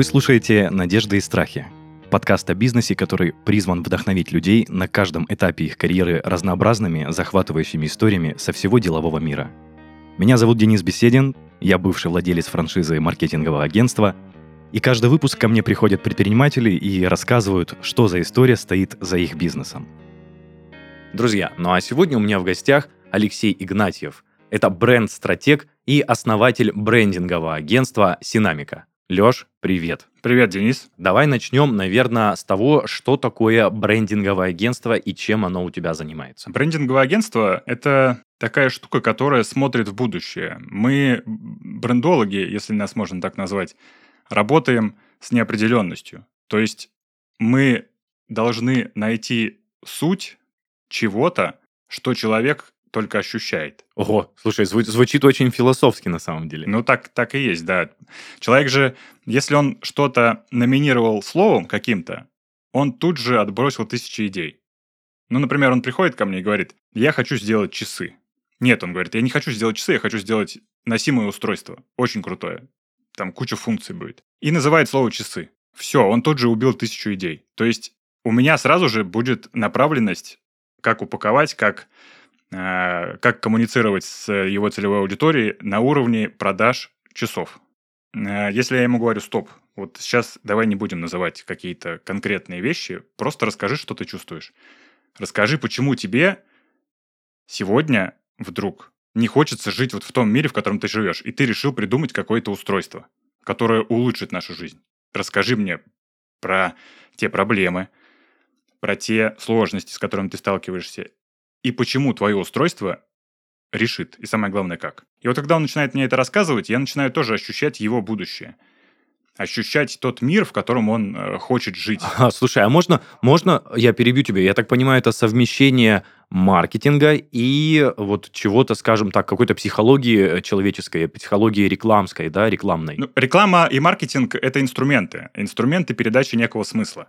Вы слушаете «Надежды и страхи» — подкаст о бизнесе, который призван вдохновить людей на каждом этапе их карьеры разнообразными, захватывающими историями со всего делового мира. Меня зовут Денис Беседин, я бывший владелец франшизы маркетингового агентства, и каждый выпуск ко мне приходят предприниматели и рассказывают, что за история стоит за их бизнесом. Друзья, ну а сегодня у меня в гостях Алексей Игнатьев. Это бренд-стратег и основатель брендингового агентства «Синамика». Лёш, привет. Привет, Денис. Давай начнем, наверное, с того, что такое брендинговое агентство и чем оно у тебя занимается. Брендинговое агентство – это такая штука, которая смотрит в будущее. Мы, брендологи, если нас можно так назвать, работаем с неопределенностью. То есть мы должны найти суть чего-то, что человек только ощущает. Ого, слушай, зву- звучит очень философски на самом деле. Ну, так, так и есть, да. Человек же, если он что-то номинировал словом каким-то, он тут же отбросил тысячи идей. Ну, например, он приходит ко мне и говорит, я хочу сделать часы. Нет, он говорит, я не хочу сделать часы, я хочу сделать носимое устройство. Очень крутое. Там куча функций будет. И называет слово часы. Все, он тут же убил тысячу идей. То есть у меня сразу же будет направленность, как упаковать, как как коммуницировать с его целевой аудиторией на уровне продаж часов. Э, если я ему говорю, стоп, вот сейчас давай не будем называть какие-то конкретные вещи, просто расскажи, что ты чувствуешь. Расскажи, почему тебе сегодня вдруг не хочется жить вот в том мире, в котором ты живешь, и ты решил придумать какое-то устройство, которое улучшит нашу жизнь. Расскажи мне про те проблемы, про те сложности, с которыми ты сталкиваешься, и почему твое устройство решит, и самое главное, как. И вот когда он начинает мне это рассказывать, я начинаю тоже ощущать его будущее. Ощущать тот мир, в котором он э, хочет жить. А, слушай, а можно, можно, я перебью тебя, я так понимаю, это совмещение маркетинга и вот чего-то, скажем так, какой-то психологии человеческой, психологии рекламской, да, рекламной. Ну, реклама и маркетинг – это инструменты, инструменты передачи некого смысла.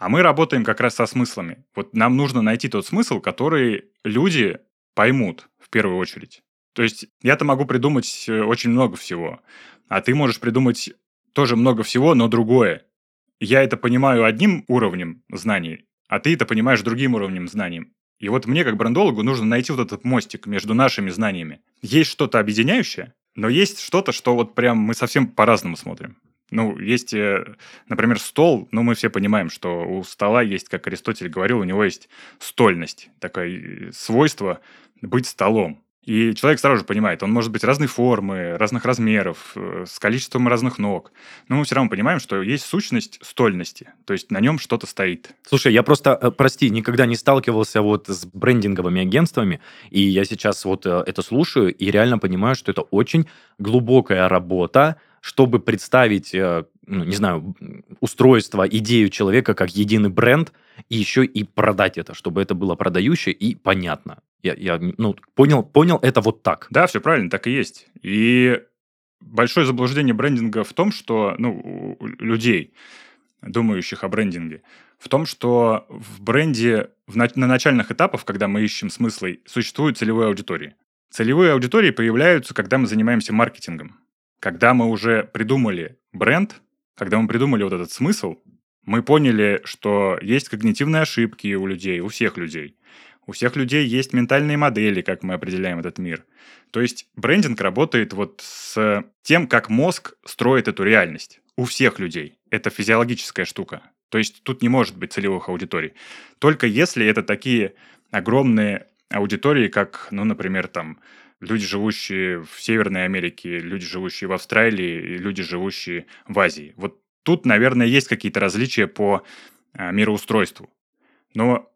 А мы работаем как раз со смыслами. Вот нам нужно найти тот смысл, который люди поймут в первую очередь. То есть я-то могу придумать э, очень много всего, а ты можешь придумать тоже много всего, но другое. Я это понимаю одним уровнем знаний, а ты это понимаешь другим уровнем знаний. И вот мне, как брендологу, нужно найти вот этот мостик между нашими знаниями. Есть что-то объединяющее, но есть что-то, что вот прям мы совсем по-разному смотрим. Ну, есть, э, например, стол, но мы все понимаем, что у стола есть, как Аристотель говорил, у него есть стольность, такое э, свойство быть столом. И человек сразу же понимает, он может быть разной формы, разных размеров, э, с количеством разных ног. Но мы все равно понимаем, что есть сущность стольности, то есть на нем что-то стоит. Слушай, я просто, прости, никогда не сталкивался вот с брендинговыми агентствами, и я сейчас вот это слушаю и реально понимаю, что это очень глубокая работа, чтобы представить, э, ну, не знаю, устройство, идею человека как единый бренд, и еще и продать это, чтобы это было продающее и понятно. Я, я ну, понял, понял это вот так. Да, все правильно, так и есть. И большое заблуждение брендинга в том, что, ну, людей, думающих о брендинге, в том, что в бренде в на, на начальных этапах, когда мы ищем смыслы, существуют целевые аудитории. Целевые аудитории появляются, когда мы занимаемся маркетингом. Когда мы уже придумали бренд, когда мы придумали вот этот смысл, мы поняли, что есть когнитивные ошибки у людей, у всех людей. У всех людей есть ментальные модели, как мы определяем этот мир. То есть брендинг работает вот с тем, как мозг строит эту реальность. У всех людей. Это физиологическая штука. То есть тут не может быть целевых аудиторий. Только если это такие огромные аудитории, как, ну, например, там, люди, живущие в Северной Америке, люди, живущие в Австралии, и люди, живущие в Азии. Вот тут, наверное, есть какие-то различия по а, мироустройству. Но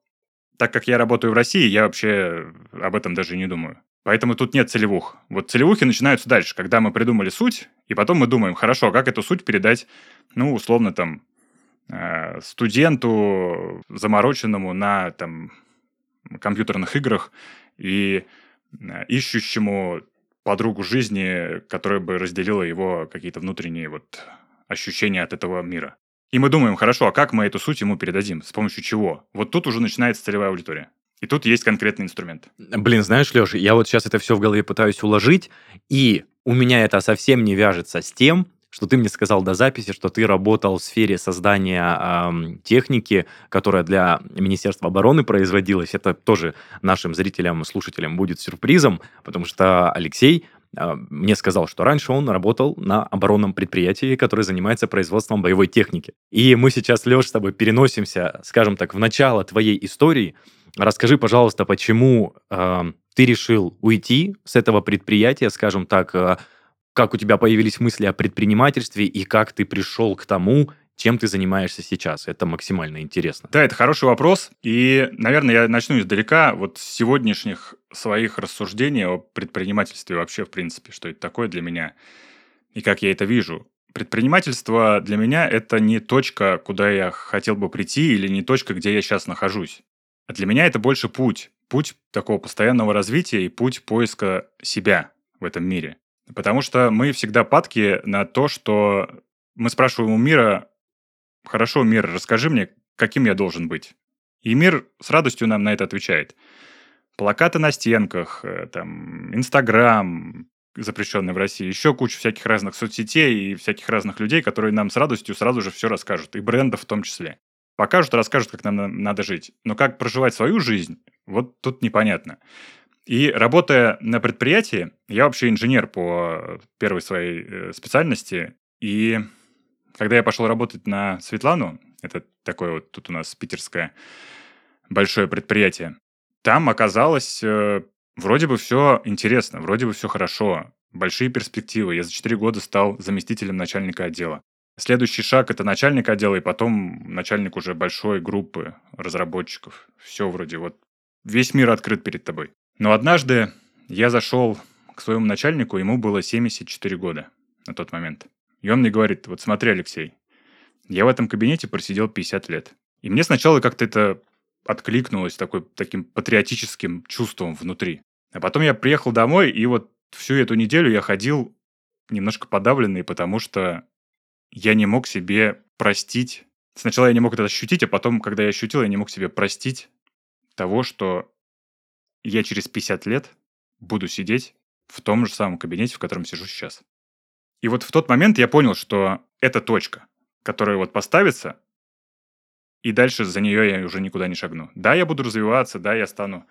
так как я работаю в России, я вообще об этом даже не думаю. Поэтому тут нет целевух. Вот целевухи начинаются дальше, когда мы придумали суть, и потом мы думаем, хорошо, а как эту суть передать, ну, условно, там, а, студенту, замороченному на там, компьютерных играх, и ищущему подругу жизни, которая бы разделила его какие-то внутренние вот ощущения от этого мира. И мы думаем, хорошо, а как мы эту суть ему передадим? С помощью чего? Вот тут уже начинается целевая аудитория. И тут есть конкретный инструмент. Блин, знаешь, Леша, я вот сейчас это все в голове пытаюсь уложить, и у меня это совсем не вяжется с тем, что ты мне сказал до записи, что ты работал в сфере создания э, техники, которая для Министерства обороны производилась. Это тоже нашим зрителям, слушателям будет сюрпризом, потому что Алексей э, мне сказал, что раньше он работал на оборонном предприятии, которое занимается производством боевой техники. И мы сейчас, Леш, с тобой переносимся, скажем так, в начало твоей истории. Расскажи, пожалуйста, почему э, ты решил уйти с этого предприятия, скажем так, э, как у тебя появились мысли о предпринимательстве и как ты пришел к тому, чем ты занимаешься сейчас? Это максимально интересно. Да, это хороший вопрос. И, наверное, я начну издалека. Вот с сегодняшних своих рассуждений о предпринимательстве вообще, в принципе, что это такое для меня и как я это вижу. Предпринимательство для меня – это не точка, куда я хотел бы прийти, или не точка, где я сейчас нахожусь. А для меня это больше путь. Путь такого постоянного развития и путь поиска себя в этом мире. Потому что мы всегда падки на то, что мы спрашиваем у мира, хорошо, мир, расскажи мне, каким я должен быть. И мир с радостью нам на это отвечает. Плакаты на стенках, э, там, Инстаграм, запрещенный в России, еще куча всяких разных соцсетей и всяких разных людей, которые нам с радостью сразу же все расскажут, и брендов в том числе. Покажут, расскажут, как нам надо жить. Но как проживать свою жизнь, вот тут непонятно. И работая на предприятии, я вообще инженер по первой своей э, специальности, и когда я пошел работать на Светлану, это такое вот тут у нас питерское большое предприятие, там оказалось э, вроде бы все интересно, вроде бы все хорошо, большие перспективы. Я за 4 года стал заместителем начальника отдела. Следующий шаг – это начальник отдела, и потом начальник уже большой группы разработчиков. Все вроде вот весь мир открыт перед тобой. Но однажды я зашел к своему начальнику, ему было 74 года на тот момент. И он мне говорит, вот смотри, Алексей, я в этом кабинете просидел 50 лет. И мне сначала как-то это откликнулось такой, таким патриотическим чувством внутри. А потом я приехал домой, и вот всю эту неделю я ходил немножко подавленный, потому что я не мог себе простить. Сначала я не мог это ощутить, а потом, когда я ощутил, я не мог себе простить того, что я через 50 лет буду сидеть в том же самом кабинете, в котором сижу сейчас. И вот в тот момент я понял, что это точка, которая вот поставится, и дальше за нее я уже никуда не шагну. Да, я буду развиваться, да, я стану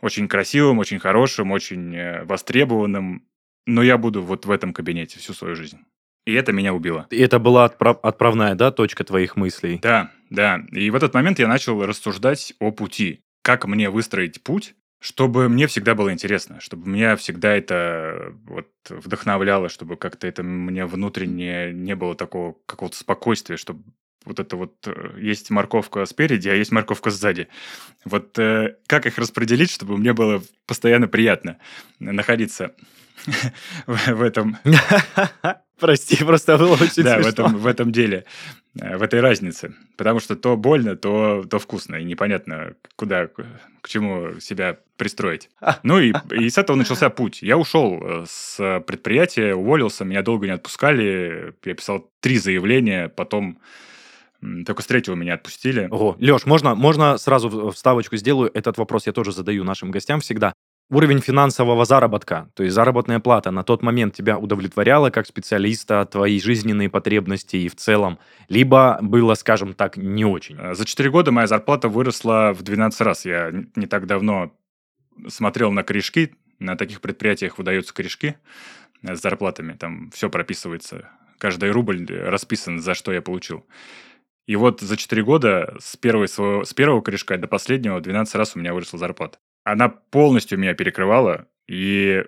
очень красивым, очень хорошим, очень э, востребованным, но я буду вот в этом кабинете всю свою жизнь. И это меня убило. И это была отправ- отправная, да, точка твоих мыслей? Да, да. И в этот момент я начал рассуждать о пути. Как мне выстроить путь, чтобы мне всегда было интересно, чтобы меня всегда это вот вдохновляло, чтобы как-то это мне внутренне не было такого какого-то спокойствия, чтобы вот это вот э, есть морковка спереди, а есть морковка сзади. Вот э, как их распределить, чтобы мне было постоянно приятно находиться в этом... Прости, просто было очень Да, в этом, в этом деле, в этой разнице. Потому что то больно, то, то вкусно. И непонятно, куда, к чему себя пристроить. Ну и, и с этого начался путь. Я ушел э, с предприятия, уволился, меня долго не отпускали. Я писал три заявления, потом только с третьего меня отпустили. Ого. Леш, можно, можно сразу вставочку сделаю? Этот вопрос я тоже задаю нашим гостям всегда уровень финансового заработка, то есть заработная плата на тот момент тебя удовлетворяла как специалиста, твои жизненные потребности и в целом, либо было, скажем так, не очень? Э, за 4 года моя зарплата выросла в 12 раз. Я не так давно смотрел на корешки, на таких предприятиях выдаются корешки э, с зарплатами, там все прописывается, каждый рубль расписан, за что я получил. И вот за 4 года с, первой своего, с первого корешка до последнего 12 раз у меня выросла зарплата она полностью меня перекрывала. И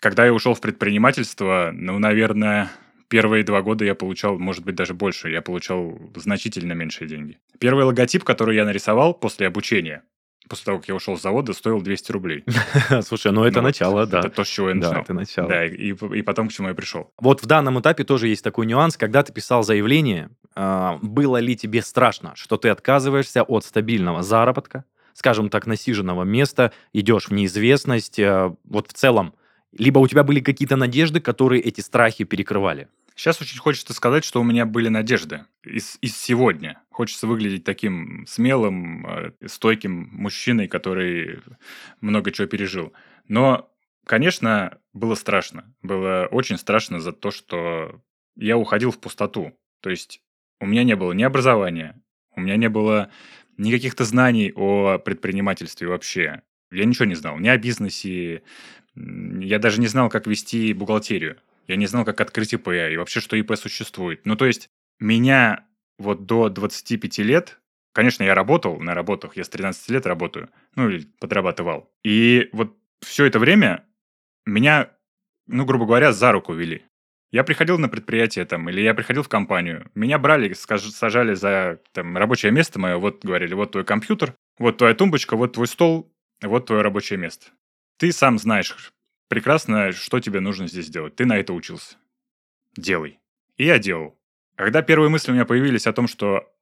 когда я ушел в предпринимательство, ну, наверное, первые два года я получал, может быть, даже больше. Я получал значительно меньшие деньги. Первый логотип, который я нарисовал после обучения, после того, как я ушел с завода, стоил 200 рублей. Слушай, ну это ну, начало, да. Это то, с чего я начал. Да, это начало. Да, и, и потом к чему я пришел. Вот в данном этапе тоже есть такой нюанс. Когда ты писал заявление, а, было ли тебе страшно, что ты отказываешься от стабильного заработка, скажем так, насиженного места, идешь в неизвестность, э, вот в целом, либо у тебя были какие-то надежды, которые эти страхи перекрывали? Сейчас очень хочется сказать, что у меня были надежды из, из сегодня. Хочется выглядеть таким смелым, э, стойким мужчиной, который много чего пережил. Но, конечно, было страшно. Было очень страшно за то, что я уходил в пустоту. То есть у меня не было ни образования, у меня не было ни каких-то знаний о предпринимательстве вообще. Я ничего не знал, ни о бизнесе, я даже не знал, как вести бухгалтерию. Я не знал, как открыть ИП и вообще, что ИП существует. Ну, то есть меня вот до 25 лет, конечно, я работал на работах, я с 13 лет работаю, ну, или подрабатывал. И вот все это время меня, ну, грубо говоря, за руку вели. Я приходил на предприятие там, или я приходил в компанию, меня брали, сажали за там, рабочее место мое, вот говорили, вот твой компьютер, вот твоя тумбочка, вот твой стол, вот твое рабочее место. Ты сам знаешь прекрасно, что тебе нужно здесь делать. Ты на это учился. Делай. И я делал. Когда первые мысли у меня появились о том, что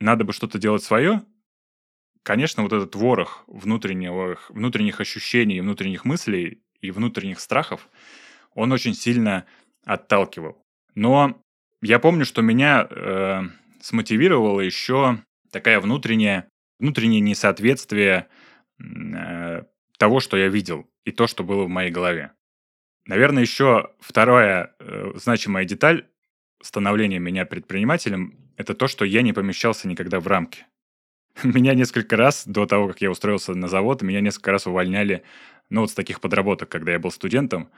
надо бы что-то делать свое, конечно, вот этот ворох внутреннего, внутренних ощущений, внутренних мыслей и внутренних страхов, он очень сильно отталкивал. Но я помню, что меня э, смотивировало еще такая внутренняя, внутреннее несоответствие э, того, что я видел, и то, что было в моей голове. Наверное, еще вторая э, значимая деталь становления меня предпринимателем – это то, что я не помещался никогда в рамки. Меня несколько раз, до того, как я устроился на завод, меня несколько раз увольняли, ну, вот с таких подработок, когда я был студентом,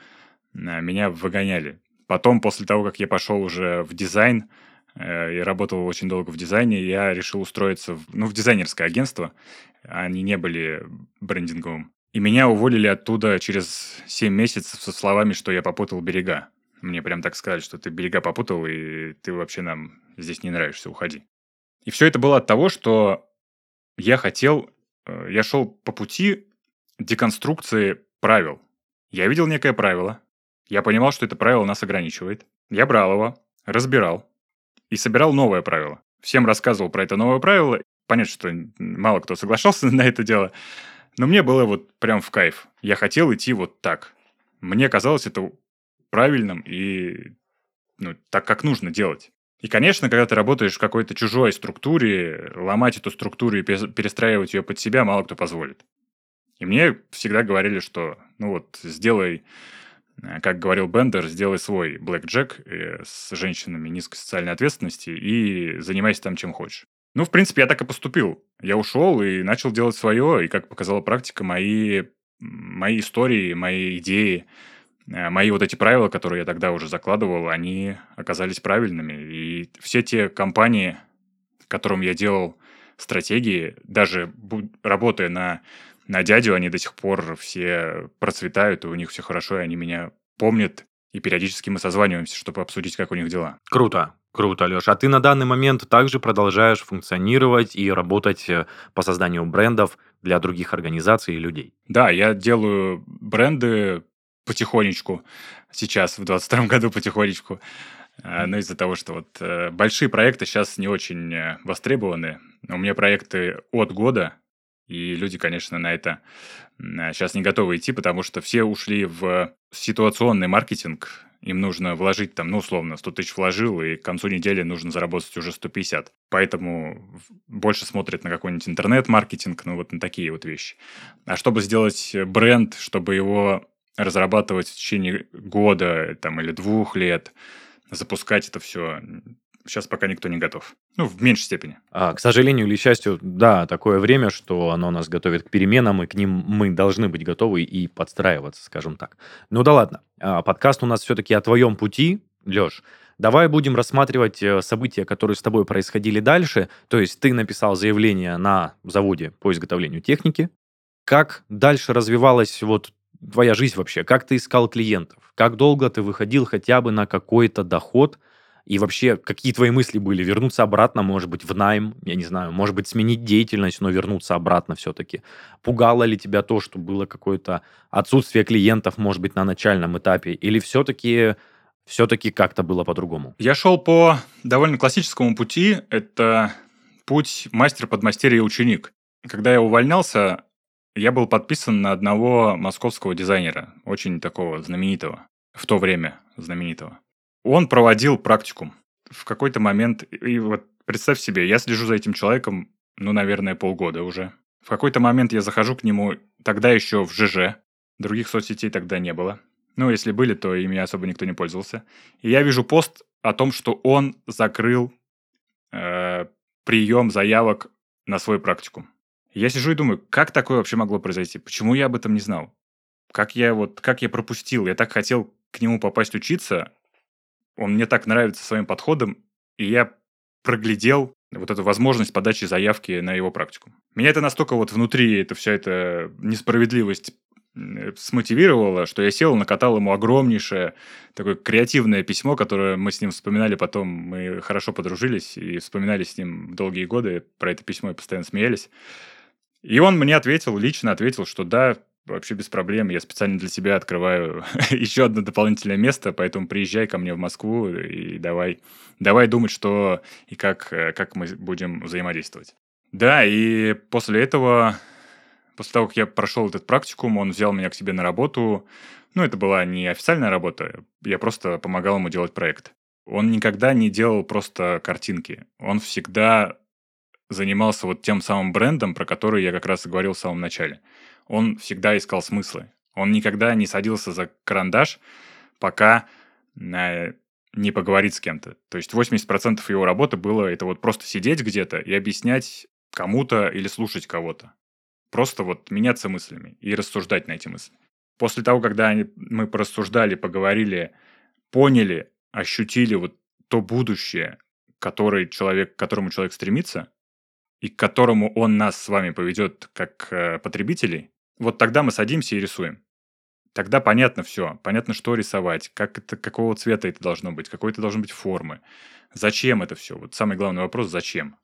э, меня выгоняли. Потом, после того, как я пошел уже в дизайн, э, и работал очень долго в дизайне, я решил устроиться в, ну, в дизайнерское агентство. Они не были брендинговым. И меня уволили оттуда через 7 месяцев со словами, что я попутал берега. Мне прям так сказали, что ты берега попутал, и ты вообще нам здесь не нравишься, уходи. И все это было от того, что я хотел, э, я шел по пути деконструкции правил. Я видел некое правило, я понимал, что это правило нас ограничивает. Я брал его, разбирал и собирал новое правило. Всем рассказывал про это новое правило. Понятно, что мало кто соглашался на это дело, но мне было вот прям в кайф. Я хотел идти вот так. Мне казалось это правильным и ну, так, как нужно делать. И, конечно, когда ты работаешь в какой-то чужой структуре, ломать эту структуру и перестраивать ее под себя мало кто позволит. И мне всегда говорили, что, ну вот, сделай, как говорил Бендер, сделай свой Jack э, с женщинами низкой социальной ответственности и занимайся там, чем хочешь. Ну, в принципе, я так и поступил. Я ушел и начал делать свое, и, как показала практика, мои, мои истории, мои идеи, э, мои вот эти правила, которые я тогда уже закладывал, они оказались правильными. И все те компании, которым я делал стратегии, даже работая на, на дядю, они до сих пор все процветают, и у них все хорошо, и они меня помнят, и периодически мы созваниваемся, чтобы обсудить, как у них дела. Круто. Круто, Леш. А ты на данный момент также продолжаешь функционировать и работать э, по созданию брендов для других организаций и людей? Да, я делаю бренды потихонечку. Сейчас, в 22 году потихонечку. А, но из-за того, что вот э, большие проекты сейчас не очень э, востребованы. У меня проекты от года, и люди, конечно, на это сейчас не готовы идти, потому что все ушли в ситуационный маркетинг, им нужно вложить там, ну, условно, 100 тысяч вложил, и к концу недели нужно заработать уже 150. Поэтому больше смотрят на какой-нибудь интернет-маркетинг, ну, вот на такие вот вещи. А чтобы сделать бренд, чтобы его разрабатывать в течение года там, или двух лет, запускать это все, сейчас пока никто не готов. Ну, в меньшей степени. А, к сожалению или счастью, да, такое время, что оно нас готовит к переменам, и к ним мы должны быть готовы и подстраиваться, скажем так. Ну да ладно. А, подкаст у нас все-таки о твоем пути, Леш. Давай будем рассматривать э, события, которые с тобой происходили дальше. То есть ты написал заявление на заводе по изготовлению техники. Как дальше развивалась вот твоя жизнь вообще? Как ты искал клиентов? Как долго ты выходил хотя бы на какой-то доход – и вообще, какие твои мысли были? Вернуться обратно, может быть, в найм, я не знаю, может быть, сменить деятельность, но вернуться обратно все-таки. Пугало ли тебя то, что было какое-то отсутствие клиентов, может быть, на начальном этапе? Или все-таки все-таки как-то было по-другому? Я шел по довольно классическому пути. Это путь мастер-подмастерье и ученик. Когда я увольнялся, я был подписан на одного московского дизайнера, очень такого знаменитого, в то время знаменитого. Он проводил практикум в какой-то момент. И вот представь себе, я слежу за этим человеком, ну, наверное, полгода уже. В какой-то момент я захожу к нему, тогда еще в ЖЖ. Других соцсетей тогда не было. Ну, если были, то ими особо никто не пользовался. И я вижу пост о том, что он закрыл э, прием заявок на свой практикум. Я сижу и думаю, как такое вообще могло произойти? Почему я об этом не знал? Как я вот, как я пропустил? Я так хотел к нему попасть учиться. Он мне так нравится своим подходом, и я проглядел вот эту возможность подачи заявки на его практику. Меня это настолько вот внутри, это вся эта несправедливость смотивировало, что я сел, накатал ему огромнейшее такое креативное письмо, которое мы с ним вспоминали потом. Мы хорошо подружились и вспоминали с ним долгие годы про это письмо и постоянно смеялись. И он мне ответил, лично ответил, что да, вообще без проблем. Я специально для тебя открываю еще одно дополнительное место, поэтому приезжай ко мне в Москву и давай, давай думать, что и как, э, как мы будем взаимодействовать. Да, и после этого После того, как я прошел этот практикум, он взял меня к себе на работу. Ну, это была не официальная работа, я просто помогал ему делать проект. Он никогда не делал просто картинки. Он всегда занимался вот тем самым брендом, про который я как раз и говорил в самом начале. Он всегда искал смыслы. Он никогда не садился за карандаш, пока э, не поговорит с кем-то. То есть 80% его работы было это вот просто сидеть где-то и объяснять кому-то или слушать кого-то. Просто вот меняться мыслями и рассуждать на эти мысли. После того, когда мы порассуждали, поговорили, поняли, ощутили вот то будущее, который человек, к которому человек стремится, и к которому он нас с вами поведет как э, потребителей, вот тогда мы садимся и рисуем. Тогда понятно все, понятно, что рисовать, как это, какого цвета это должно быть, какой это должно быть формы, зачем это все. Вот самый главный вопрос – зачем?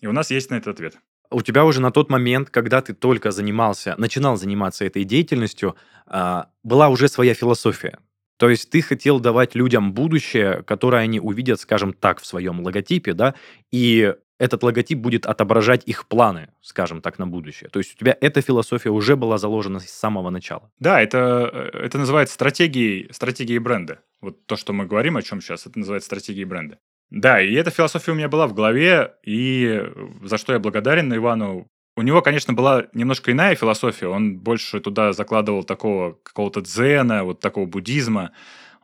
И у нас есть на это ответ у тебя уже на тот момент, когда ты только занимался, начинал заниматься этой деятельностью, а, была уже своя философия. То есть ты хотел давать людям будущее, которое они увидят, скажем так, в своем логотипе, да, и этот логотип будет отображать их планы, скажем так, на будущее. То есть у тебя эта философия уже была заложена с самого начала. Да, это, э, это называется стратегией, стратегией бренда. Вот то, что мы говорим о чем сейчас, это называется стратегией бренда. Да, и эта философия у меня была в голове, и за что я благодарен Ивану. У него, конечно, была немножко иная философия, он больше туда закладывал такого какого-то дзена, вот такого буддизма.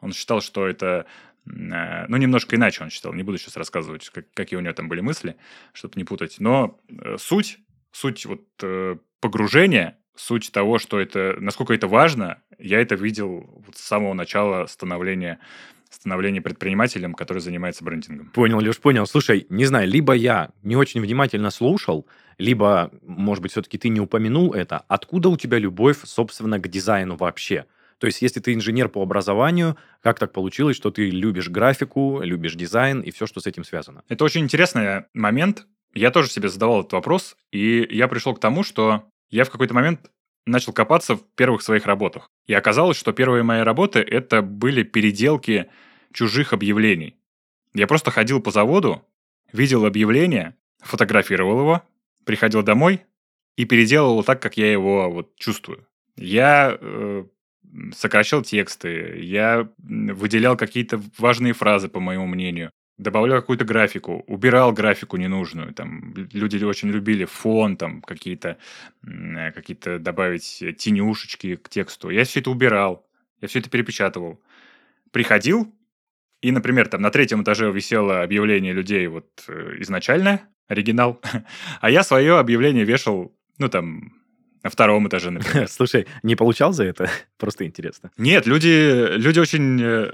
Он считал, что это ну, немножко иначе он считал. Не буду сейчас рассказывать, как, какие у него там были мысли, чтобы не путать. Но э, суть, суть вот э, погружения, суть того, что это, насколько это важно, я это видел вот с самого начала становления становления предпринимателем, который занимается брендингом. Понял, Леш, понял. Слушай, не знаю, либо я не очень внимательно слушал, либо, может быть, все-таки ты не упомянул это. Откуда у тебя любовь, собственно, к дизайну вообще? То есть, если ты инженер по образованию, как так получилось, что ты любишь графику, любишь дизайн и все, что с этим связано? Это очень интересный момент. Я тоже себе задавал этот вопрос, и я пришел к тому, что я в какой-то момент начал копаться в первых своих работах. И оказалось, что первые мои работы — это были переделки чужих объявлений. Я просто ходил по заводу, видел объявление, фотографировал его, приходил домой и переделывал так, как я его вот чувствую. Я э, сокращал тексты, я выделял какие-то важные фразы, по моему мнению добавлял какую-то графику, убирал графику ненужную, там люди очень любили фон, там какие-то э, какие-то добавить тенюшечки к тексту. Я все это убирал, я все это перепечатывал. Приходил, и, например, там на третьем этаже висело объявление людей вот э, изначальное, оригинал, а я свое объявление вешал, ну там, на втором этаже, например. Слушай, не получал за это? Просто интересно. Нет, люди, люди очень э,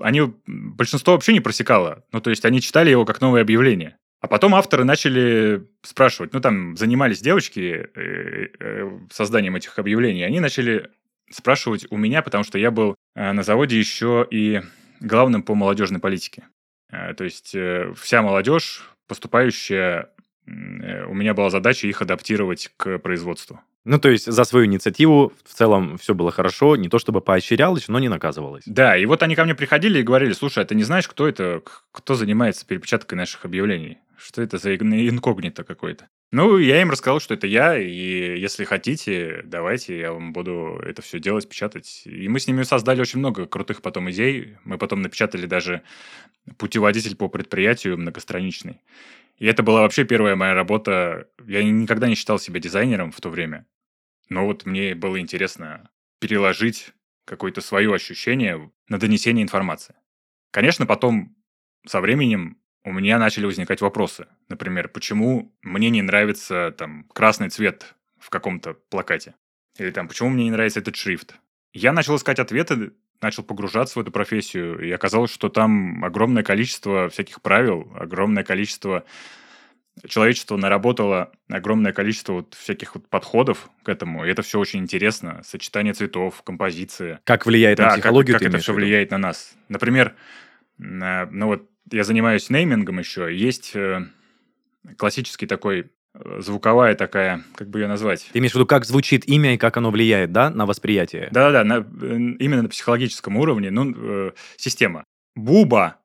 они, большинство вообще не просекало. Ну, то есть они читали его как новое объявление. А потом авторы начали спрашивать, ну, там занимались девочки э, э, созданием этих объявлений, они начали спрашивать у меня, потому что я был на заводе еще и главным по молодежной политике. То есть вся молодежь, поступающая, у меня была задача их адаптировать к производству. Ну, то есть за свою инициативу в целом все было хорошо, не то чтобы поощрялось, но не наказывалось. Да, и вот они ко мне приходили и говорили, слушай, а ты не знаешь, кто это, кто занимается перепечаткой наших объявлений? Что это за инкогнито какой-то? Ну, я им рассказал, что это я, и если хотите, давайте, я вам буду это все делать, печатать. И мы с ними создали очень много крутых потом идей. Мы потом напечатали даже путеводитель по предприятию многостраничный. И это была вообще первая моя работа. Я никогда не считал себя дизайнером в то время. Но вот мне было интересно переложить какое-то свое ощущение на донесение информации. Конечно, потом со временем у меня начали возникать вопросы. Например, почему мне не нравится там красный цвет в каком-то плакате? Или там, почему мне не нравится этот шрифт? Я начал искать ответы, начал погружаться в эту профессию, и оказалось, что там огромное количество всяких правил, огромное количество человечество наработало огромное количество вот всяких вот подходов к этому, и это все очень интересно. Сочетание цветов, композиция. Как влияет да, на психологию? Как, как это все влияет на нас. Например, ну вот я занимаюсь неймингом еще, есть э, классический такой э, звуковая такая, как бы ее назвать? Ты имеешь в виду, как звучит имя и как оно влияет, да, на восприятие? Да-да-да, на, именно на психологическом уровне, ну, э, система. Буба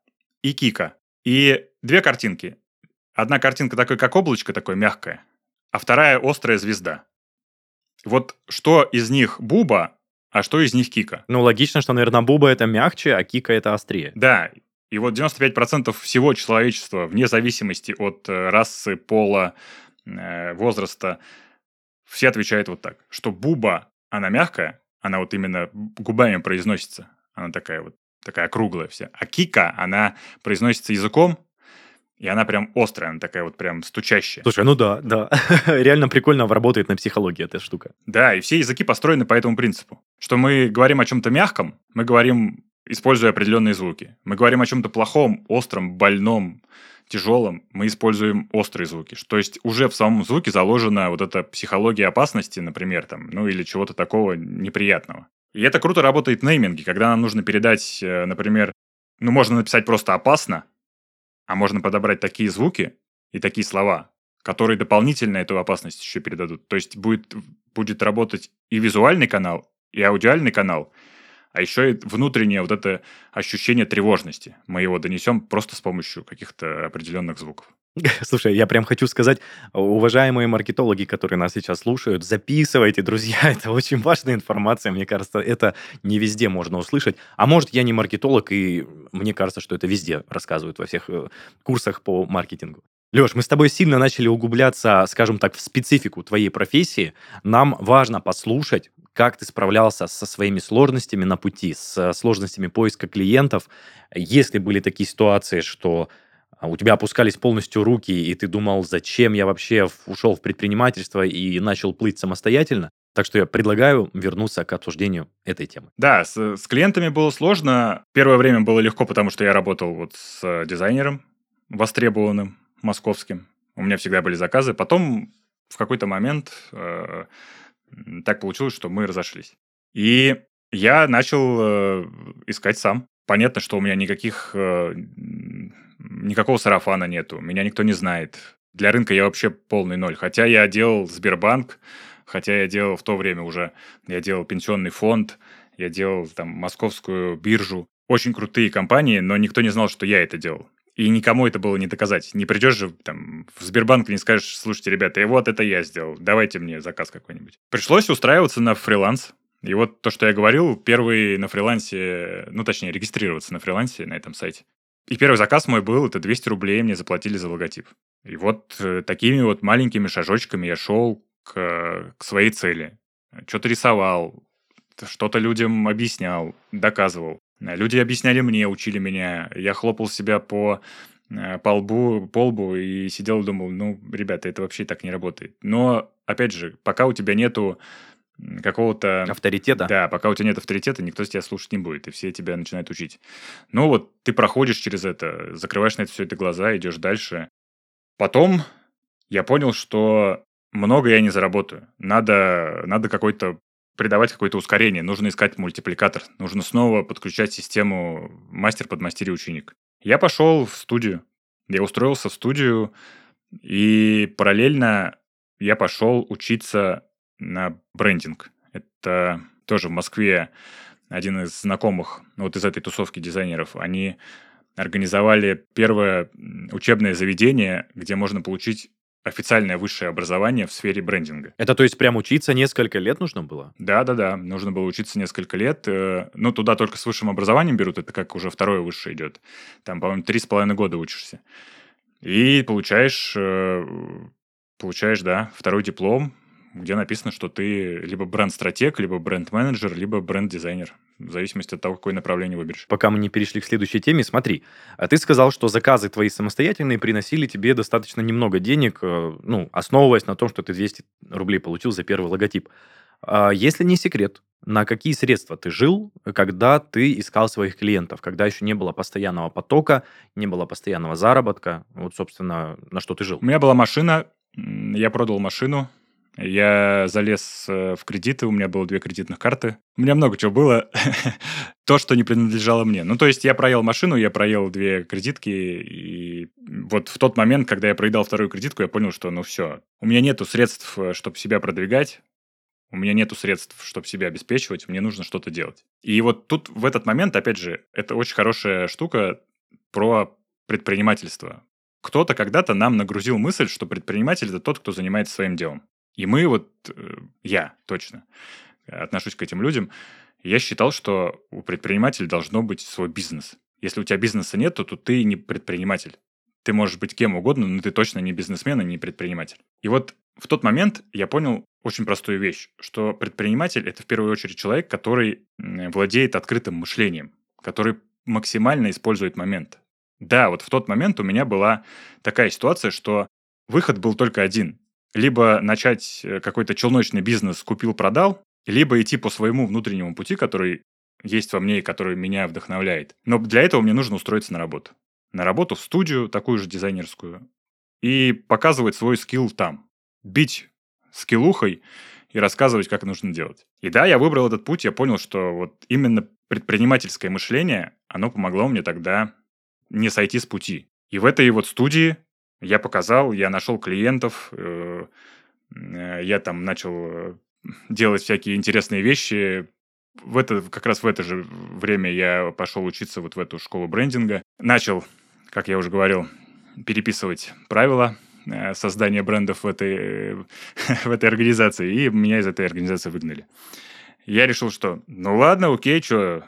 и Кика. И две картинки. Одна картинка такой, как облачко, такое мягкое, а вторая острая звезда. Вот что из них Буба, а что из них Кика? Ну, логично, что, наверное, Буба это мягче, а Кика это острее. Да, и вот 95% всего человечества, вне зависимости от э, расы, пола, э, возраста, все отвечают вот так, что Буба, она мягкая, она вот именно губами произносится, она такая вот, такая круглая вся. А Кика, она произносится языком, и она прям острая, она такая вот прям стучащая. Слушай, ну да, да. Реально прикольно работает на психологии эта штука. Да, и все языки построены по этому принципу. Что мы говорим о чем-то мягком, мы говорим, используя определенные звуки. Мы говорим о чем-то плохом, остром, больном, тяжелом, мы используем острые звуки. То есть уже в самом звуке заложена вот эта психология опасности, например, там, ну или чего-то такого неприятного. И это круто работает в нейминге, когда нам нужно передать, э, например, ну, можно написать просто «опасно», а можно подобрать такие звуки и такие слова, которые дополнительно эту опасность еще передадут. То есть будет, будет работать и визуальный канал, и аудиальный канал, а еще и внутреннее вот это ощущение тревожности. Мы его донесем просто с помощью каких-то определенных звуков. Слушай, я прям хочу сказать, уважаемые маркетологи, которые нас сейчас слушают, записывайте, друзья, это очень важная информация, мне кажется, это не везде можно услышать. А может, я не маркетолог, и мне кажется, что это везде рассказывают во всех э, курсах по маркетингу. Леш, мы с тобой сильно начали углубляться, скажем так, в специфику твоей профессии. Нам важно послушать, как ты справлялся со своими сложностями на пути, с сложностями поиска клиентов. Если были такие ситуации, что у тебя опускались полностью руки, и ты думал, зачем я вообще ушел в предпринимательство и начал плыть самостоятельно. Так что я предлагаю вернуться к обсуждению этой темы. Да, с, с клиентами было сложно. Первое время было легко, потому что я работал вот с дизайнером востребованным, московским. У меня всегда были заказы. Потом в какой-то момент э, так получилось, что мы разошлись. И я начал э, искать сам. Понятно, что у меня никаких, э, никакого сарафана нету, меня никто не знает. Для рынка я вообще полный ноль. Хотя я делал Сбербанк, хотя я делал в то время уже, я делал пенсионный фонд, я делал там московскую биржу. Очень крутые компании, но никто не знал, что я это делал. И никому это было не доказать. Не придешь же там в Сбербанк и не скажешь, слушайте, ребята, и вот это я сделал, давайте мне заказ какой-нибудь. Пришлось устраиваться на фриланс. И вот то, что я говорил, первый на фрилансе, ну, точнее, регистрироваться на фрилансе на этом сайте. И первый заказ мой был, это 200 рублей мне заплатили за логотип. И вот э, такими вот маленькими шажочками я шел к, к своей цели. Что-то рисовал, что-то людям объяснял, доказывал. Люди объясняли мне, учили меня. Я хлопал себя по э, по лбу, по лбу и сидел и думал, ну, ребята, это вообще так не работает. Но, опять же, пока у тебя нету какого-то... Авторитета? Да, пока у тебя нет авторитета, никто тебя слушать не будет, и все тебя начинают учить. Ну вот ты проходишь через это, закрываешь на это все это глаза, идешь дальше. Потом я понял, что много я не заработаю. Надо, надо какой-то придавать какое-то ускорение, нужно искать мультипликатор, нужно снова подключать систему мастер, подмастерье, ученик. Я пошел в студию, я устроился в студию, и параллельно я пошел учиться на брендинг. Это тоже в Москве один из знакомых вот из этой тусовки дизайнеров. Они организовали первое учебное заведение, где можно получить официальное высшее образование в сфере брендинга. Это то есть прям учиться несколько лет нужно было? Да, да, да. Нужно было учиться несколько лет. Ну, туда только с высшим образованием берут, это как уже второе высшее идет. Там, по-моему, три с половиной года учишься. И получаешь, э, получаешь, да, второй диплом, где написано, что ты либо бренд-стратег, либо бренд-менеджер, либо бренд-дизайнер, в зависимости от того, какое направление выберешь. Пока мы не перешли к следующей теме, смотри, а ты сказал, что заказы твои самостоятельные приносили тебе достаточно немного денег, э, ну, основываясь на том, что ты 200 рублей получил за первый логотип. А если не секрет, на какие средства ты жил, когда ты искал своих клиентов, когда еще не было постоянного потока, не было постоянного заработка? Вот, собственно, на что ты жил? У меня была машина, я продал машину, я залез э, в кредиты, у меня было две кредитных карты. У меня много чего было. То, что не принадлежало мне. Ну, то есть я проел машину, я проел две кредитки, и вот в тот момент, когда я проедал вторую кредитку, я понял, что ну все, у меня нету средств, э, чтобы себя продвигать, у меня нету средств, чтобы себя обеспечивать, мне нужно что-то делать. И вот тут в этот момент, опять же, это очень хорошая штука про предпринимательство. Кто-то когда-то нам нагрузил мысль, что предприниматель это тот, кто занимается своим делом. И мы вот, э, я точно отношусь к этим людям, я считал, что у предпринимателя должно быть свой бизнес. Если у тебя бизнеса нет, то, то ты не предприниматель. Ты можешь быть кем угодно, но ты точно не бизнесмен и не предприниматель. И вот в тот момент я понял очень простую вещь, что предприниматель – это в первую очередь человек, который владеет открытым мышлением, который максимально использует момент. Да, вот в тот момент у меня была такая ситуация, что выход был только один. Либо начать э, какой-то челночный бизнес купил-продал, либо идти по своему внутреннему пути, который есть во мне и который меня вдохновляет. Но для этого мне нужно устроиться на работу. На работу в студию, такую же дизайнерскую, и показывать свой скилл там бить скиллухой и рассказывать, как нужно делать. И да, я выбрал этот путь, я понял, что вот именно предпринимательское мышление, оно помогло мне тогда не сойти с пути. И в этой вот студии я показал, я нашел клиентов, э, э, я там начал э, делать всякие интересные вещи. В это, как раз в это же время я пошел учиться вот в эту школу брендинга. Начал, как я уже говорил, переписывать правила создания брендов в этой, в этой организации, и меня из этой организации выгнали. Я решил, что ну ладно, окей, что,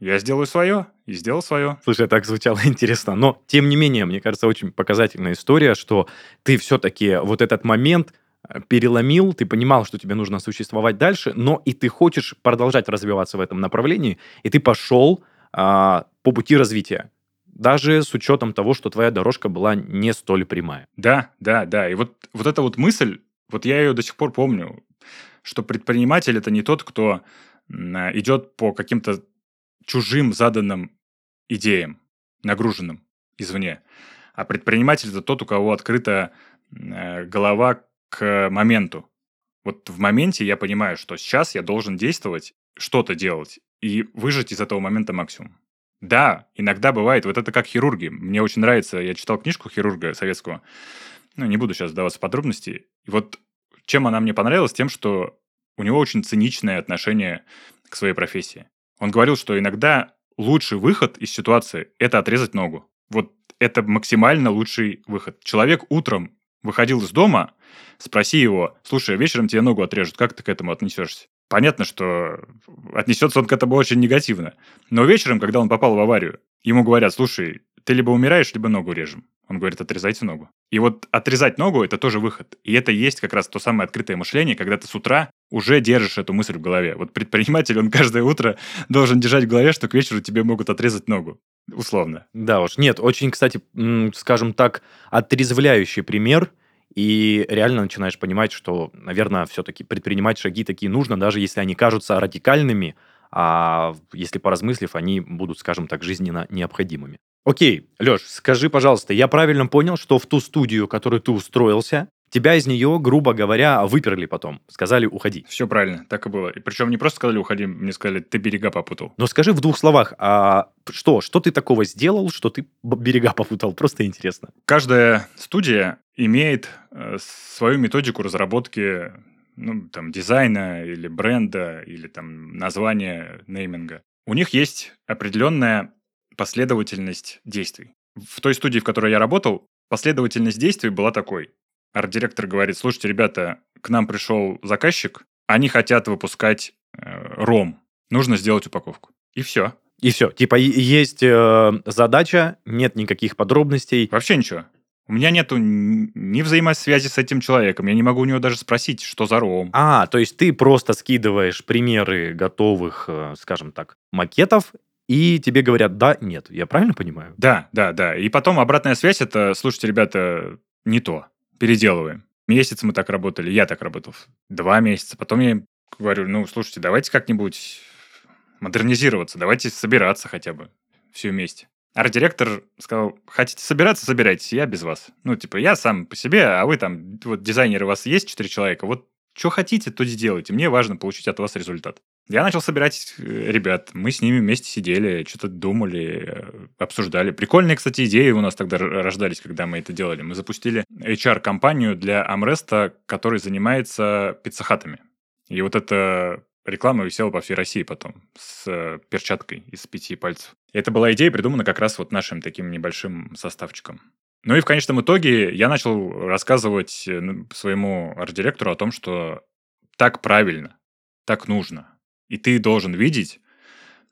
я сделаю свое, и сделал свое. Слушай, так звучало интересно. Но, тем не менее, мне кажется, очень показательная история, что ты все-таки вот этот момент э, переломил, ты понимал, что тебе нужно существовать дальше, но и ты хочешь продолжать развиваться в этом направлении, и ты пошел а, по пути развития даже с учетом того, что твоя дорожка была не столь прямая. Да, да, да. И вот, вот эта вот мысль, вот я ее до сих пор помню, что предприниматель это не тот, кто идет по каким-то чужим заданным идеям, нагруженным извне. А предприниматель это тот, у кого открыта э, голова к моменту. Вот в моменте я понимаю, что сейчас я должен действовать, что-то делать и выжать из этого момента максимум. Да, иногда бывает. Вот это как хирурги. Мне очень нравится. Я читал книжку хирурга советского. Ну, не буду сейчас вдаваться подробности. И вот чем она мне понравилась? Тем, что у него очень циничное отношение к своей профессии. Он говорил, что иногда лучший выход из ситуации – это отрезать ногу. Вот это максимально лучший выход. Человек утром выходил из дома, спроси его, слушай, вечером тебе ногу отрежут, как ты к этому отнесешься? Понятно, что отнесется он к этому очень негативно. Но вечером, когда он попал в аварию, ему говорят, слушай, ты либо умираешь, либо ногу режем. Он говорит, отрезайте ногу. И вот отрезать ногу – это тоже выход. И это есть как раз то самое открытое мышление, когда ты с утра уже держишь эту мысль в голове. Вот предприниматель, он каждое утро должен держать в голове, что к вечеру тебе могут отрезать ногу. Условно. Да уж. Нет, очень, кстати, скажем так, отрезвляющий пример – и реально начинаешь понимать, что, наверное, все-таки предпринимать шаги такие нужно, даже если они кажутся радикальными, а если поразмыслив, они будут, скажем так, жизненно необходимыми. Окей, Леш, скажи, пожалуйста, я правильно понял, что в ту студию, которую ты устроился, тебя из нее, грубо говоря, выперли потом. Сказали, уходи. Все правильно, так и было. И причем не просто сказали, уходи, мне сказали, ты берега попутал. Но скажи в двух словах, а что, что ты такого сделал, что ты берега попутал? Просто интересно. Каждая студия имеет э, свою методику разработки ну, там, дизайна или бренда, или там названия нейминга. У них есть определенная последовательность действий. В той студии, в которой я работал, последовательность действий была такой. Арт-директор говорит, слушайте, ребята, к нам пришел заказчик, они хотят выпускать э, ром, нужно сделать упаковку. И все. И все. Типа есть э, задача, нет никаких подробностей. Вообще ничего. У меня нету ни взаимосвязи с этим человеком. Я не могу у него даже спросить, что за ром. А, то есть ты просто скидываешь примеры готовых, э, скажем так, макетов, и тебе говорят да, нет. Я правильно понимаю? Да, да, да. И потом обратная связь это, слушайте, ребята, не то. Переделываем. Месяц мы так работали, я так работал. Два месяца. Потом я говорю, ну, слушайте, давайте как-нибудь модернизироваться, давайте собираться хотя бы все вместе. Арт-директор сказал, хотите собираться, собирайтесь, я без вас. Ну, типа, я сам по себе, а вы там, вот дизайнеры у вас есть, четыре человека, вот что хотите, то сделайте. Мне важно получить от вас результат. Я начал собирать э, ребят. Мы с ними вместе сидели, что-то думали, э, обсуждали. Прикольные, кстати, идеи у нас тогда рождались, когда мы это делали. Мы запустили HR-компанию для Амреста, который занимается пиццахатами. И вот эта реклама висела по всей России потом с э, перчаткой из пяти пальцев. И это была идея придумана как раз вот нашим таким небольшим составчиком. Ну и в конечном итоге я начал рассказывать э, своему арт-директору о том, что так правильно, так нужно. И ты должен видеть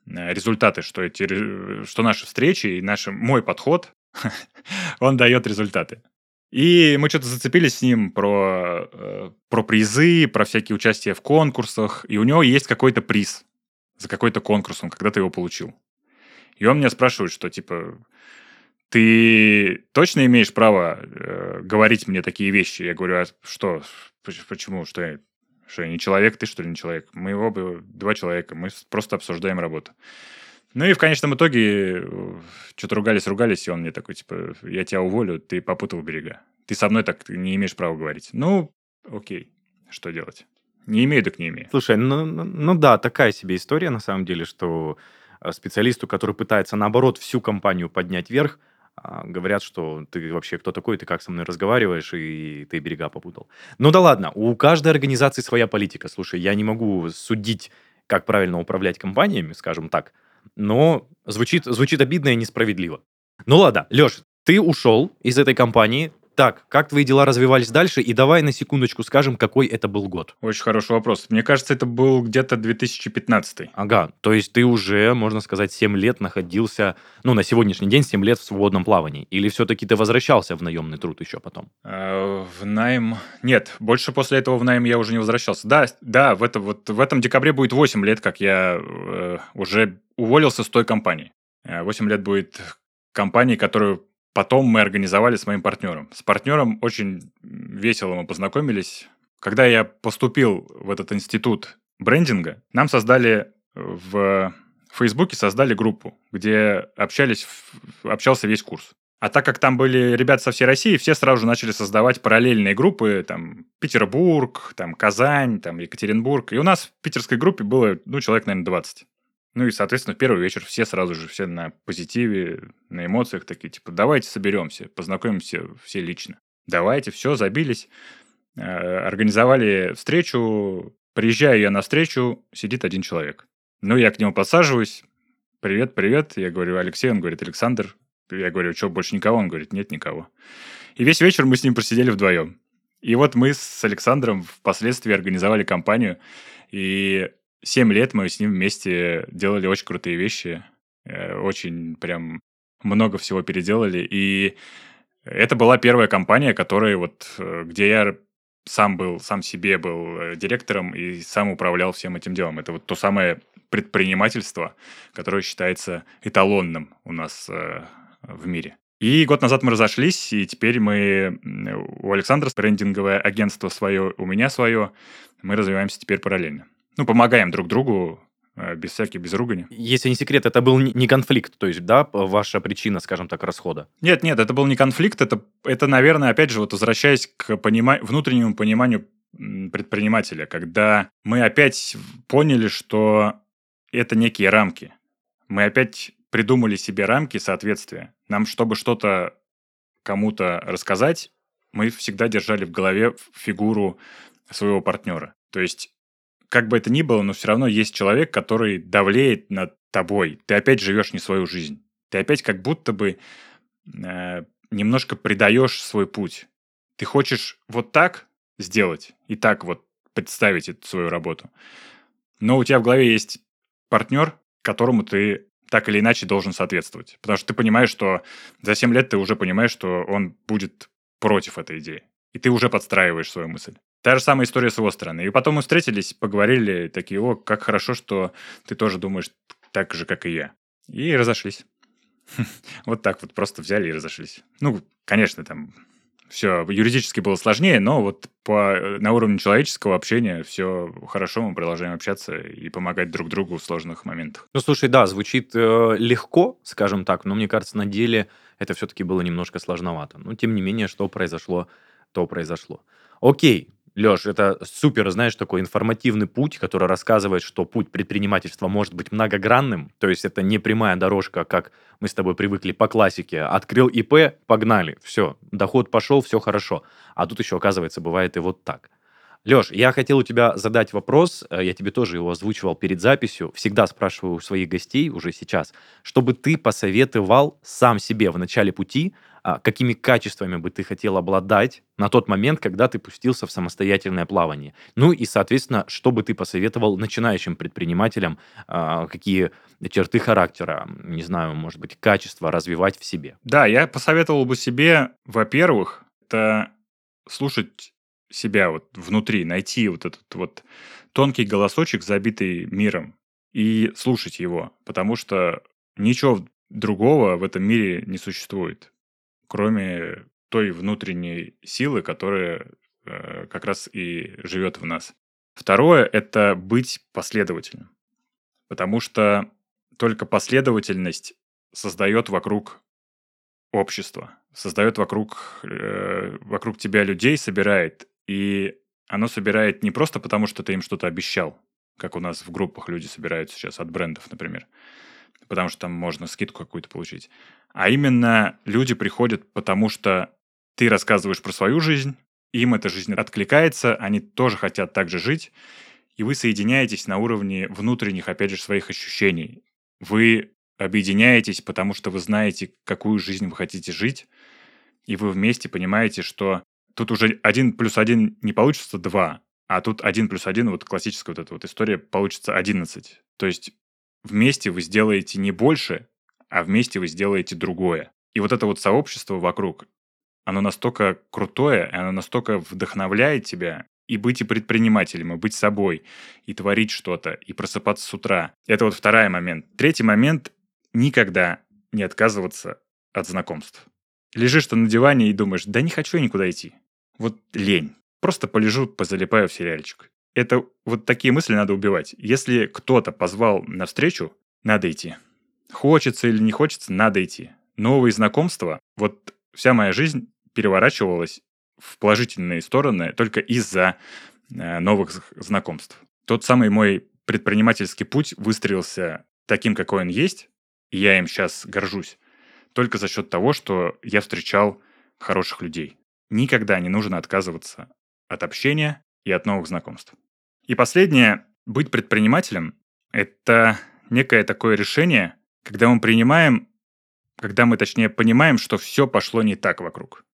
э, результаты, что, эти, что наши встречи и наш, мой подход, он дает результаты. И мы что-то зацепились с ним про, э, про призы, про всякие участия в конкурсах. И у него есть какой-то приз за какой-то конкурс, он когда-то его получил. И он меня спрашивает, что типа, ты точно имеешь право э, говорить мне такие вещи? Я говорю, а что? Почему? Что я, что не человек, ты что ли не человек? Мы оба два человека, мы просто обсуждаем работу. Ну и в конечном итоге э, что-то ругались-ругались, и он мне такой, типа, я тебя уволю, ты попутал берега. Ты со мной так не имеешь права говорить. Ну, окей, что делать? Не имею, так не имею. Слушай, ну, ну, ну да, такая себе история на самом деле, что э, специалисту, который пытается, наоборот, всю компанию поднять вверх, говорят, что ты вообще кто такой, ты как со мной разговариваешь, и ты берега попутал. Ну да ладно, у каждой организации своя политика. Слушай, я не могу судить, как правильно управлять компаниями, скажем так, но звучит, звучит обидно и несправедливо. Ну ладно, Леш, ты ушел из этой компании, так, как твои дела развивались дальше? И давай на секундочку скажем, какой это был год. Очень хороший вопрос. Мне кажется, это был где-то 2015. Ага, то есть ты уже, можно сказать, 7 лет находился, ну, на сегодняшний день 7 лет в свободном плавании. Или все-таки ты возвращался в наемный труд еще потом? А, в найм... Нет, больше после этого в найм я уже не возвращался. Да, да, в, это, вот, в этом декабре будет 8 лет, как я э, уже уволился с той компании. 8 э, лет будет компании, которую Потом мы организовали с моим партнером. С партнером очень весело мы познакомились. Когда я поступил в этот институт брендинга, нам создали в Фейсбуке создали группу, где общались, общался весь курс. А так как там были ребята со всей России, все сразу же начали создавать параллельные группы, там, Петербург, там, Казань, там, Екатеринбург. И у нас в питерской группе было, ну, человек, наверное, 20. Ну и, соответственно, первый вечер все сразу же, все на позитиве, на эмоциях такие, типа, давайте соберемся, познакомимся все лично. Давайте, все, забились, э, организовали встречу, приезжаю я на встречу, сидит один человек. Ну, я к нему подсаживаюсь, привет, привет, я говорю, Алексей, он говорит, Александр, я говорю, что, больше никого? Он говорит, нет никого. И весь вечер мы с ним просидели вдвоем. И вот мы с Александром впоследствии организовали компанию, и 7 лет мы с ним вместе делали очень крутые вещи, э, очень прям много всего переделали, и это была первая компания, которая вот, э, где я сам был, сам себе был э, директором и сам управлял всем этим делом. Это вот то самое предпринимательство, которое считается эталонным у нас в мире. И год назад мы разошлись, и теперь мы... У Александра брендинговое агентство свое, у меня свое. Мы развиваемся теперь параллельно ну, помогаем друг другу э, без всяких, без ругани. Если не секрет, это был не конфликт, то есть, да, ваша причина, скажем так, расхода? Нет, нет, это был не конфликт, это, это наверное, опять же, вот возвращаясь к понима... внутреннему пониманию предпринимателя, когда мы опять поняли, что это некие рамки. Мы опять придумали себе рамки соответствия. Нам, чтобы что-то кому-то рассказать, мы всегда держали в голове фигуру своего партнера. То есть как бы это ни было, но все равно есть человек, который давлеет над тобой. Ты опять живешь не свою жизнь. Ты опять как будто бы э, немножко предаешь свой путь. Ты хочешь вот так сделать и так вот представить эту свою работу. Но у тебя в голове есть партнер, которому ты так или иначе должен соответствовать. Потому что ты понимаешь, что за 7 лет ты уже понимаешь, что он будет против этой идеи. И ты уже подстраиваешь свою мысль. Та же самая история с его стороны. И потом мы встретились, поговорили, такие, о, как хорошо, что ты тоже думаешь так же, как и я. И разошлись. Вот так вот просто взяли и разошлись. Ну, конечно, там все юридически было сложнее, но вот по, э, на уровне человеческого общения все хорошо, мы продолжаем общаться и помогать друг другу в сложных моментах. Ну, слушай, да, звучит э, легко, скажем так, но мне кажется, на деле это все-таки было немножко сложновато. Но, тем не менее, что произошло, то произошло. Окей, Леш, это супер, знаешь, такой информативный путь, который рассказывает, что путь предпринимательства может быть многогранным. То есть это не прямая дорожка, как мы с тобой привыкли по классике. Открыл ИП, погнали, все, доход пошел, все хорошо. А тут еще, оказывается, бывает и вот так. Леш, я хотел у тебя задать вопрос, э, я тебе тоже его озвучивал перед записью, всегда спрашиваю у своих гостей уже сейчас, чтобы ты посоветовал сам себе в начале пути, какими качествами бы ты хотел обладать на тот момент, когда ты пустился в самостоятельное плавание. Ну и, соответственно, что бы ты посоветовал начинающим предпринимателям, а, какие черты характера, не знаю, может быть, качества развивать в себе. Да, я посоветовал бы себе, во-первых, это слушать себя вот внутри, найти вот этот вот тонкий голосочек, забитый миром, и слушать его, потому что ничего другого в этом мире не существует, кроме той внутренней силы, которая э, как раз и живет в нас. Второе – это быть последовательным, потому что только последовательность создает вокруг общество, создает вокруг, э, вокруг тебя людей, собирает и оно собирает не просто потому, что ты им что-то обещал, как у нас в группах люди собирают сейчас от брендов, например, потому что там можно скидку какую-то получить, а именно люди приходят потому, что ты рассказываешь про свою жизнь, им эта жизнь откликается, они тоже хотят так же жить, и вы соединяетесь на уровне внутренних, опять же, своих ощущений. Вы объединяетесь, потому что вы знаете, какую жизнь вы хотите жить, и вы вместе понимаете, что тут уже один плюс один не получится два, а тут один плюс один, вот классическая вот эта вот история, получится 11. То есть вместе вы сделаете не больше, а вместе вы сделаете другое. И вот это вот сообщество вокруг, оно настолько крутое, оно настолько вдохновляет тебя, и быть и предпринимателем, и быть собой, и творить что-то, и просыпаться с утра. Это вот второй момент. Третий момент — никогда не отказываться от знакомств. Лежишь ты на диване и думаешь, да не хочу я никуда идти. Вот лень. Просто полежу, позалипаю в сериальчик. Это вот такие мысли надо убивать. Если кто-то позвал на встречу, надо идти. Хочется или не хочется, надо идти. Новые знакомства, вот вся моя жизнь переворачивалась в положительные стороны только из-за э, новых знакомств. Тот самый мой предпринимательский путь выстроился таким, какой он есть, и я им сейчас горжусь, только за счет того, что я встречал хороших людей. Никогда не нужно отказываться от общения и от новых знакомств. И последнее, быть предпринимателем – это некое такое решение, когда мы принимаем, когда мы, точнее, понимаем, что все пошло не так вокруг.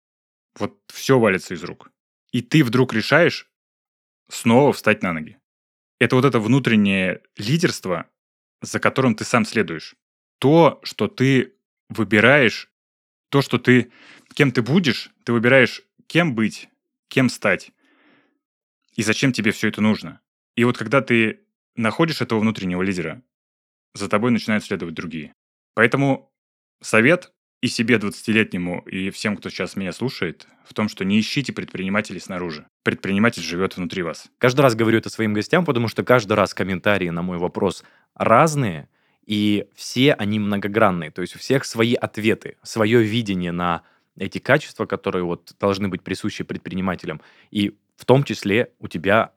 Вот все валится из рук. И ты вдруг решаешь снова встать на ноги. Это вот это внутреннее лидерство, за которым ты сам следуешь. То, что ты выбираешь, то, что ты, кем ты будешь, ты выбираешь кем быть, кем стать и зачем тебе все это нужно. И вот когда ты находишь этого внутреннего лидера, за тобой начинают следовать другие. Поэтому совет и себе 20-летнему, и всем, кто сейчас меня слушает, в том, что не ищите предпринимателей снаружи. Предприниматель живет внутри вас. Каждый раз говорю это своим гостям, потому что каждый раз комментарии на мой вопрос разные, и все они многогранные. То есть у всех свои ответы, свое видение на эти качества, которые вот должны быть присущи предпринимателям. И в том числе у тебя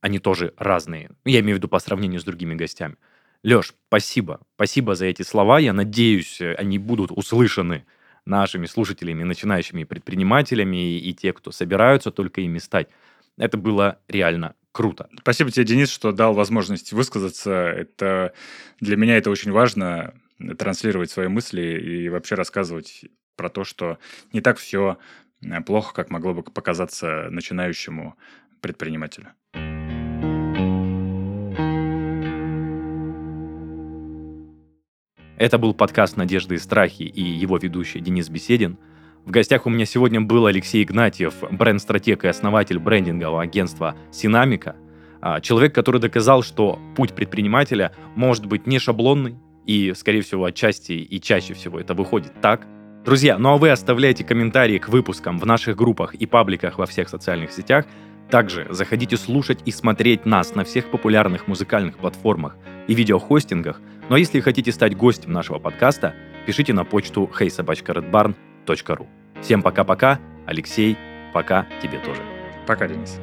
они тоже разные. Ну, я имею в виду по сравнению с другими гостями. Леш, спасибо. Спасибо за эти слова. Я надеюсь, они будут услышаны нашими слушателями, начинающими предпринимателями и, и те, кто собираются только ими стать. Это было реально круто. Спасибо тебе, Денис, что дал возможность высказаться. Это для меня это очень важно транслировать свои мысли и вообще рассказывать про то, что не так все э, плохо, как могло бы показаться начинающему предпринимателю. Это был подкаст «Надежды и страхи» и его ведущий Денис Беседин. В гостях у меня сегодня был Алексей Игнатьев, бренд-стратег и основатель брендингового агентства «Синамика», а, человек, который доказал, что путь предпринимателя может быть не шаблонный, и, скорее всего, отчасти и чаще всего это выходит так. Друзья, ну а вы оставляйте комментарии к выпускам в наших группах и пабликах во всех социальных сетях. Также заходите слушать и смотреть нас на всех популярных музыкальных платформах и видеохостингах. Ну а если хотите стать гостем нашего подкаста, пишите на почту heysobachkaredbarn.ru. Всем пока-пока. Алексей, пока тебе тоже. Пока, Денис.